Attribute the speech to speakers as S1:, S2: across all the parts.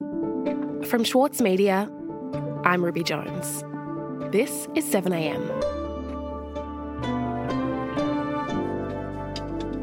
S1: From Schwartz Media, I'm Ruby Jones. This is 7am.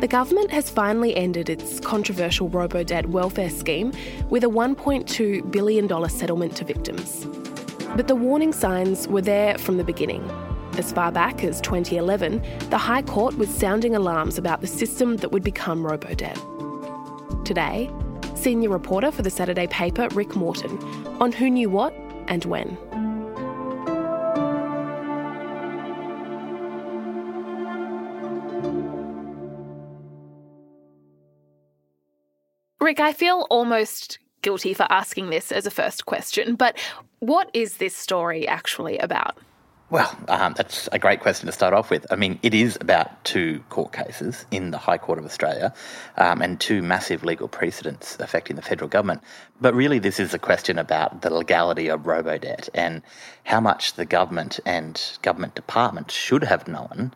S1: The government has finally ended its controversial robo-debt welfare scheme with a $1.2 billion settlement to victims. But the warning signs were there from the beginning. As far back as 2011, the High Court was sounding alarms about the system that would become robo-debt. Today, senior reporter for the Saturday paper, Rick Morton, on who knew what and when.
S2: Rick, I feel almost guilty for asking this as a first question, but what is this story actually about?
S3: Well, um, that's a great question to start off with. I mean, it is about two court cases in the High Court of Australia um, and two massive legal precedents affecting the federal government. But really, this is a question about the legality of robo-debt and how much the government and government departments should have known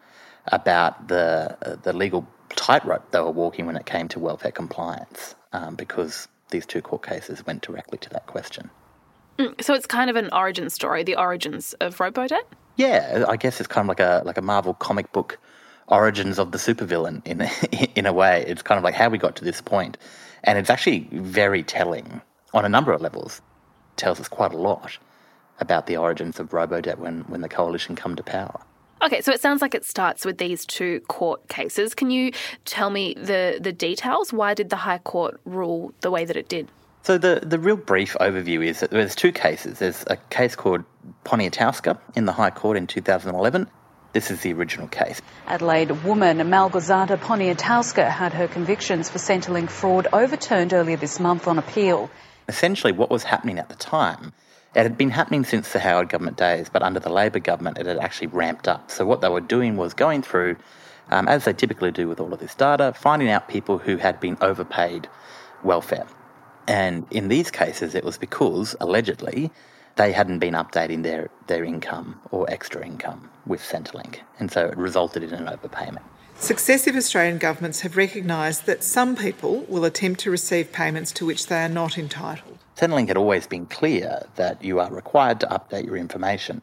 S3: about the uh, the legal tightrope they were walking when it came to welfare compliance, um, because these two court cases went directly to that question.
S2: Mm, so it's kind of an origin story, the origins of robo-debt?
S3: Yeah, I guess it's kind of like a like a Marvel comic book origins of the supervillain in in a way. It's kind of like how we got to this point, and it's actually very telling on a number of levels. It tells us quite a lot about the origins of Robodebt when when the coalition come to power.
S2: Okay, so it sounds like it starts with these two court cases. Can you tell me the the details? Why did the High Court rule the way that it did?
S3: So the, the real brief overview is that there's two cases. There's a case called Poniatowska in the High Court in 2011. This is the original case.
S4: Adelaide woman Malgorzata Poniatowska had her convictions for Centrelink fraud overturned earlier this month on appeal.
S3: Essentially, what was happening at the time, it had been happening since the Howard government days, but under the Labor government, it had actually ramped up. So what they were doing was going through, um, as they typically do with all of this data, finding out people who had been overpaid welfare. And in these cases, it was because, allegedly, they hadn't been updating their, their income or extra income with Centrelink. And so it resulted in an overpayment.
S5: Successive Australian governments have recognised that some people will attempt to receive payments to which they are not entitled.
S3: Centrelink had always been clear that you are required to update your information.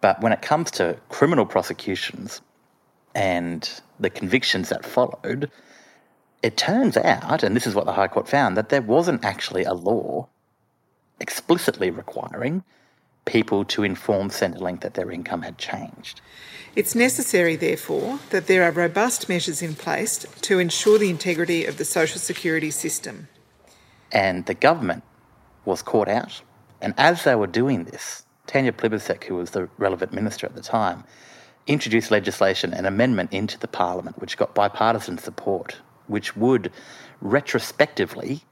S3: But when it comes to criminal prosecutions and the convictions that followed, it turns out, and this is what the High Court found, that there wasn't actually a law explicitly requiring people to inform Centrelink that their income had changed.
S5: It's necessary, therefore, that there are robust measures in place to ensure the integrity of the social security system.
S3: And the government was caught out. And as they were doing this, Tanya Plibersek, who was the relevant minister at the time, introduced legislation, an amendment into the parliament, which got bipartisan support which would retrospectively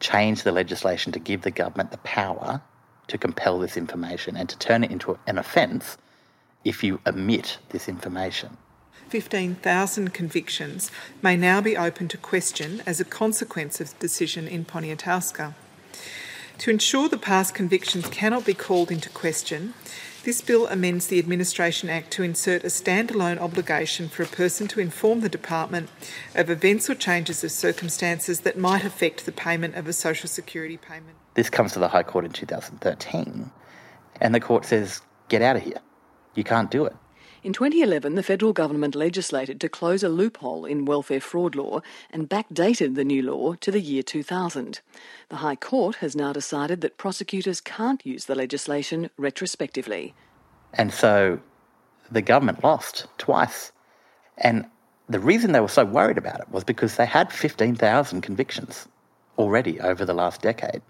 S3: change the legislation to give the government the power to compel this information and to turn it into an offence if you omit this information.
S5: 15,000 convictions may now be open to question as a consequence of the decision in Poniatowska. To ensure the past convictions cannot be called into question, this bill amends the Administration Act to insert a standalone obligation for a person to inform the Department of events or changes of circumstances that might affect the payment of a social security payment.
S3: This comes to the High Court in 2013, and the court says, get out of here. You can't do it.
S6: In 2011, the federal government legislated to close a loophole in welfare fraud law and backdated the new law to the year 2000. The High Court has now decided that prosecutors can't use the legislation retrospectively.
S3: And so the government lost twice. And the reason they were so worried about it was because they had 15,000 convictions already over the last decade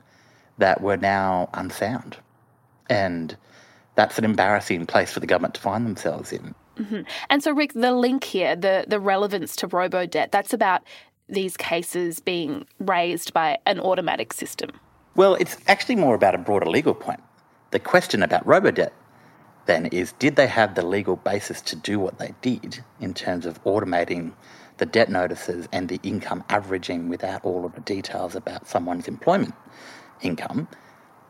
S3: that were now unsound. And that's an embarrassing place for the government to find themselves in.
S2: Mm-hmm. And so, Rick, the link here, the, the relevance to robo debt, that's about these cases being raised by an automatic system.
S3: Well, it's actually more about a broader legal point. The question about robo debt then is did they have the legal basis to do what they did in terms of automating the debt notices and the income averaging without all of the details about someone's employment income,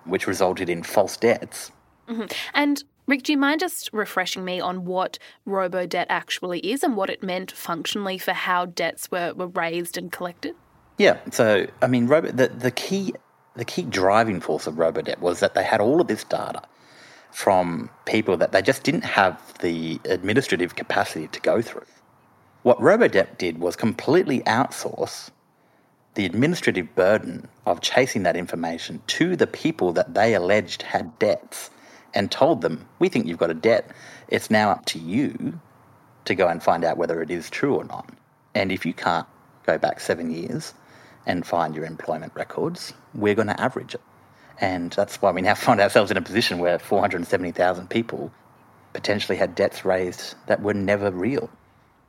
S3: which resulted in false debts?
S2: Mm-hmm. And Rick, do you mind just refreshing me on what robo debt actually is and what it meant functionally for how debts were, were raised and collected?
S3: Yeah, so I mean, robo, the, the key the key driving force of Robodebt was that they had all of this data from people that they just didn't have the administrative capacity to go through. What Robodebt did was completely outsource the administrative burden of chasing that information to the people that they alleged had debts and told them, We think you've got a debt. It's now up to you to go and find out whether it is true or not. And if you can't go back seven years and find your employment records, we're going to average it. And that's why we now find ourselves in a position where 470,000 people potentially had debts raised that were never real.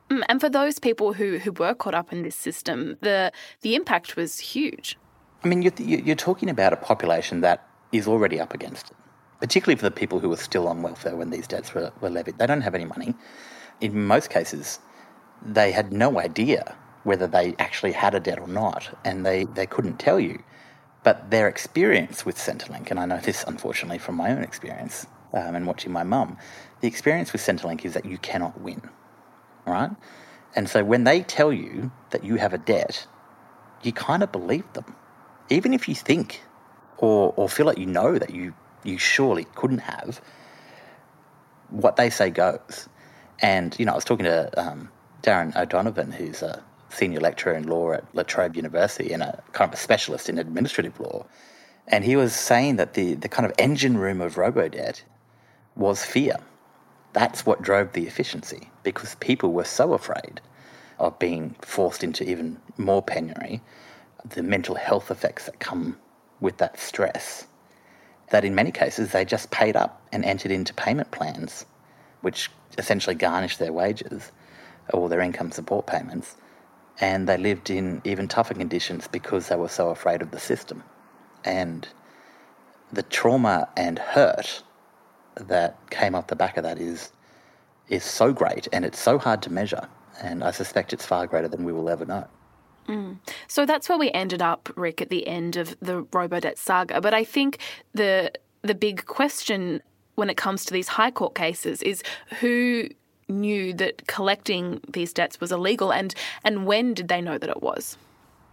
S2: Mm, and for those people who, who were caught up in this system, the, the impact was huge.
S3: I mean, you're, you're talking about a population that is already up against it, particularly for the people who were still on welfare when these debts were, were levied. They don't have any money. In most cases, they had no idea whether they actually had a debt or not, and they, they couldn't tell you. But their experience with Centrelink, and I know this unfortunately from my own experience um, and watching my mum, the experience with Centrelink is that you cannot win right? And so when they tell you that you have a debt, you kind of believe them. Even if you think or, or feel like you know that you, you surely couldn't have, what they say goes. And, you know, I was talking to um, Darren O'Donovan, who's a senior lecturer in law at La Trobe University and a kind of a specialist in administrative law. And he was saying that the, the kind of engine room of robo-debt was fear. That's what drove the efficiency because people were so afraid of being forced into even more penury, the mental health effects that come with that stress, that in many cases they just paid up and entered into payment plans, which essentially garnished their wages or their income support payments, and they lived in even tougher conditions because they were so afraid of the system. And the trauma and hurt that came off the back of that is is so great and it's so hard to measure. And I suspect it's far greater than we will ever know.
S2: Mm. So that's where we ended up, Rick, at the end of the Robodebt saga. But I think the the big question when it comes to these high court cases is who knew that collecting these debts was illegal and and when did they know that it was?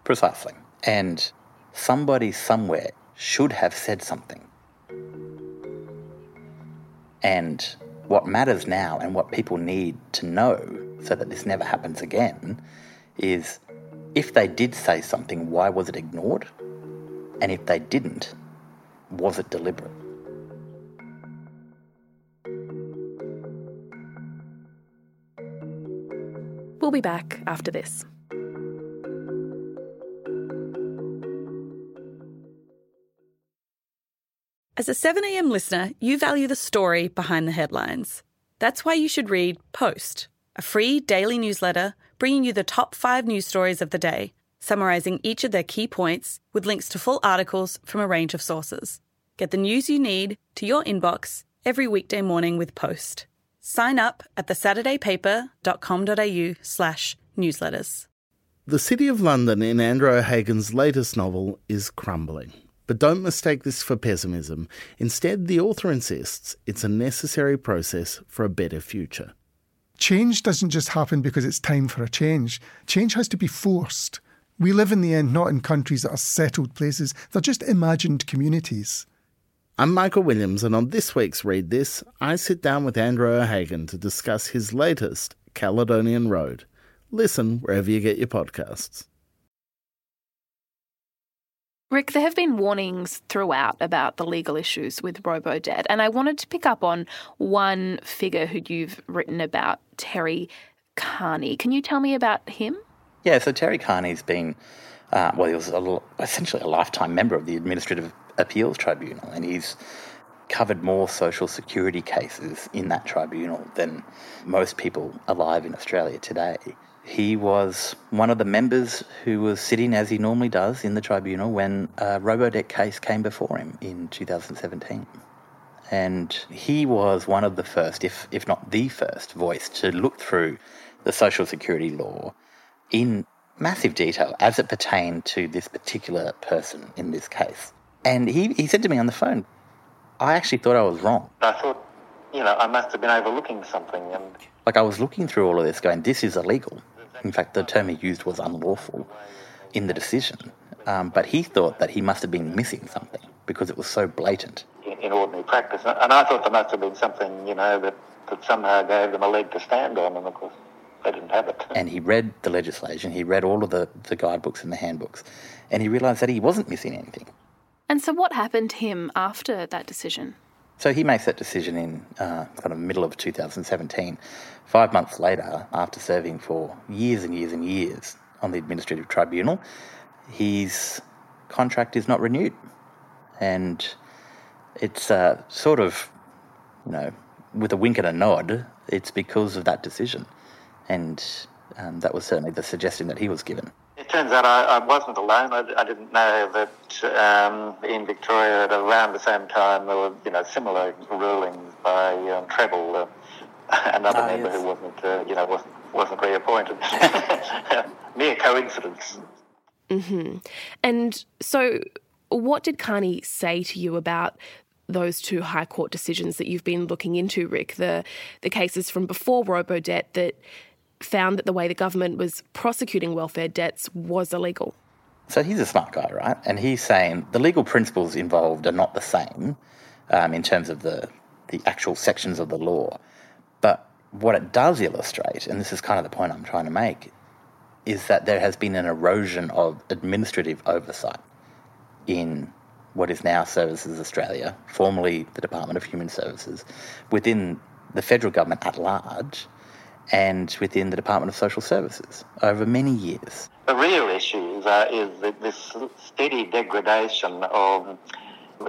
S3: Precisely. And somebody somewhere should have said something. And what matters now and what people need to know so that this never happens again is if they did say something, why was it ignored? And if they didn't, was it deliberate?
S1: We'll be back after this.
S7: As a 7am listener, you value the story behind the headlines. That's why you should read Post, a free daily newsletter bringing you the top five news stories of the day, summarising each of their key points with links to full articles from a range of sources. Get the news you need to your inbox every weekday morning with Post. Sign up at thesaturdaypaper.com.au slash newsletters.
S8: The City of London in Andrew O'Hagan's latest novel is crumbling. But don't mistake this for pessimism. Instead, the author insists it's a necessary process for a better future.
S9: Change doesn't just happen because it's time for a change. Change has to be forced. We live in the end not in countries that are settled places, they're just imagined communities.
S8: I'm Michael Williams, and on this week's Read This, I sit down with Andrew O'Hagan to discuss his latest, Caledonian Road. Listen wherever you get your podcasts.
S2: Rick, there have been warnings throughout about the legal issues with robo-debt, and I wanted to pick up on one figure who you've written about, Terry Carney. Can you tell me about him?
S3: Yeah, so Terry Carney's been, uh, well, he was a, essentially a lifetime member of the Administrative Appeals Tribunal, and he's covered more social security cases in that tribunal than most people alive in Australia today. He was one of the members who was sitting, as he normally does, in the tribunal when a Robodebt case came before him in 2017. And he was one of the first, if, if not the first, voice to look through the social security law in massive detail as it pertained to this particular person in this case. And he, he said to me on the phone, I actually thought I was wrong.
S10: I thought, you know, I must have been overlooking something. And
S3: like I was looking through all of this, going, this is illegal. In fact, the term he used was unlawful. in the decision, um, but he thought that he must have been missing something because it was so blatant.
S10: In, in ordinary practice. And I thought there must have been something, you know, that, that somehow gave them a leg to stand on, and of course they didn't have it.
S3: And he read the legislation, he read all of the, the guidebooks and the handbooks, and he realised that he wasn't missing anything.
S2: And so, what happened to him after that decision?
S3: So he makes that decision in uh, kind of middle of 2017. Five months later, after serving for years and years and years on the administrative tribunal, his contract is not renewed, and it's uh, sort of, you know, with a wink and a nod. It's because of that decision, and um, that was certainly the suggestion that he was given.
S10: Turns out I, I wasn't alone. I, I, didn't know that um, in Victoria at around the same time there were you know similar rulings by um, Treble, uh, another
S3: Ah,
S10: member
S3: yes.
S10: who wasn't uh, you know wasn't wasn't reappointed. Mere coincidence.
S1: hmm And so, what did Carney say to you about those two High Court decisions that you've been looking into, Rick? The the cases from before Robodebt that found that the way the government was prosecuting welfare debts was illegal.
S3: So he's a smart guy, right? And he's saying the legal principles involved are not the same um, in terms of the the actual sections of the law, but what it does illustrate, and this is kind of the point I'm trying to make, is that there has been an erosion of administrative oversight in what is now Services Australia, formerly the Department of Human Services, within the federal government at large, and within the Department of Social Services over many years.
S10: The real issue is, uh, is this steady degradation of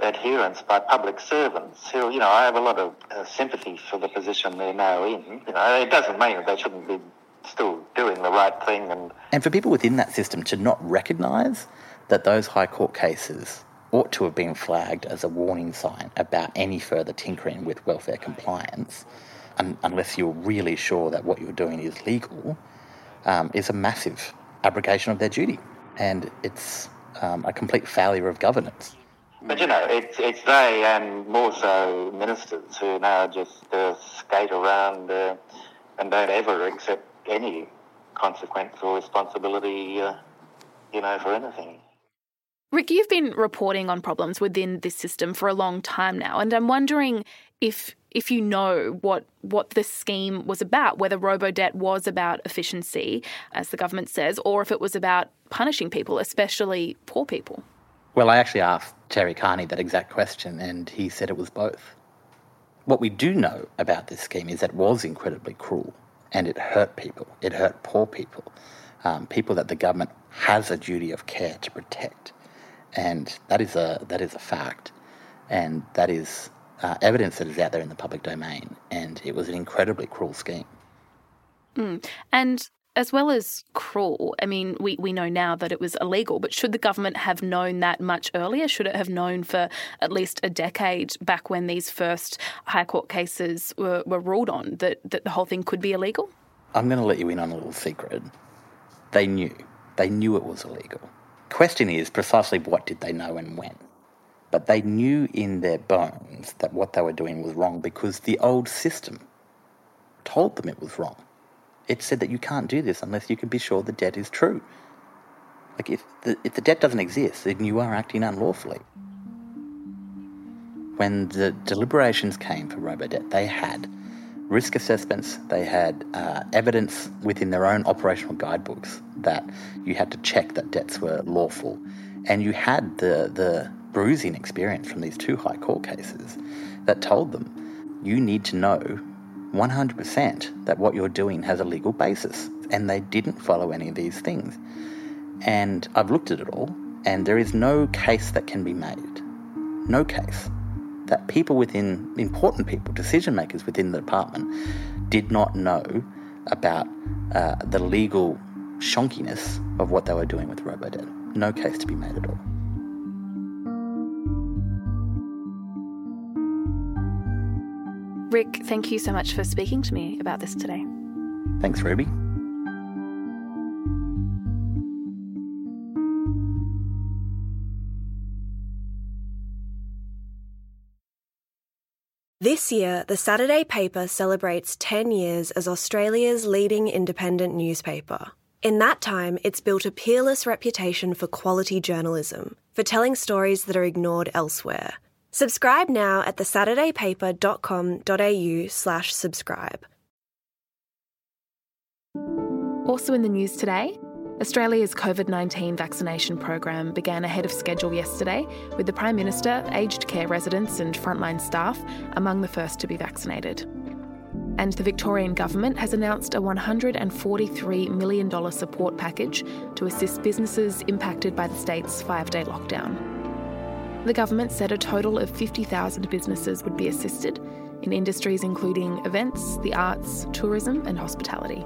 S10: adherence by public servants who, you know, I have a lot of uh, sympathy for the position they're now in. You know, it doesn't mean that they shouldn't be still doing the right thing and
S3: And for people within that system to not recognise that those High Court cases ought to have been flagged as a warning sign about any further tinkering with welfare compliance, un- unless you're really sure that what you're doing is legal, um, is a massive abrogation of their duty. And it's um, a complete failure of governance.
S10: But you know, it's it's they and more so ministers who now just uh, skate around uh, and don't ever accept any consequence or responsibility, uh, you know, for anything.
S2: Rick, you've been reporting on problems within this system for a long time now, and I'm wondering if if you know what what the scheme was about, whether Robodebt was about efficiency, as the government says, or if it was about punishing people, especially poor people.
S3: Well, I actually asked Terry Carney that exact question, and he said it was both. What we do know about this scheme is that it was incredibly cruel, and it hurt people. It hurt poor people, um, people that the government has a duty of care to protect, and that is a that is a fact, and that is uh, evidence that is out there in the public domain. And it was an incredibly cruel scheme.
S2: Mm. And as well as cruel, I mean, we, we know now that it was illegal, but should the government have known that much earlier? Should it have known for at least a decade back when these first High Court cases were, were ruled on that, that the whole thing could be illegal?
S3: I'm going to let you in on a little secret. They knew. They knew it was illegal. The question is precisely what did they know and when? But they knew in their bones that what they were doing was wrong because the old system told them it was wrong. It said that you can't do this unless you can be sure the debt is true. Like if the, if the debt doesn't exist, then you are acting unlawfully. When the deliberations came for Robodebt, they had risk assessments, they had uh, evidence within their own operational guidebooks that you had to check that debts were lawful. And you had the, the bruising experience from these two High Court cases that told them you need to know 100% that what you're doing has a legal basis. And they didn't follow any of these things. And I've looked at it all, and there is no case that can be made. No case that people within, important people, decision makers within the department, did not know about uh, the legal shonkiness of what they were doing with Robodebt. No case to be made at all.
S2: Rick, thank you so much for speaking to me about this today.
S3: Thanks, Ruby.
S11: This year, the Saturday paper celebrates 10 years as Australia's leading independent newspaper. In that time, it's built a peerless reputation for quality journalism, for telling stories that are ignored elsewhere. Subscribe now at thesaturdaypaper.com.au slash subscribe.
S2: Also in the news today, Australia's COVID 19 vaccination program began ahead of schedule yesterday, with the Prime Minister, aged care residents, and frontline staff among the first to be vaccinated. And the Victorian Government has announced a $143 million support package to assist businesses impacted by the state's five day lockdown. The government said a total of 50,000 businesses would be assisted in industries including events, the arts, tourism, and hospitality.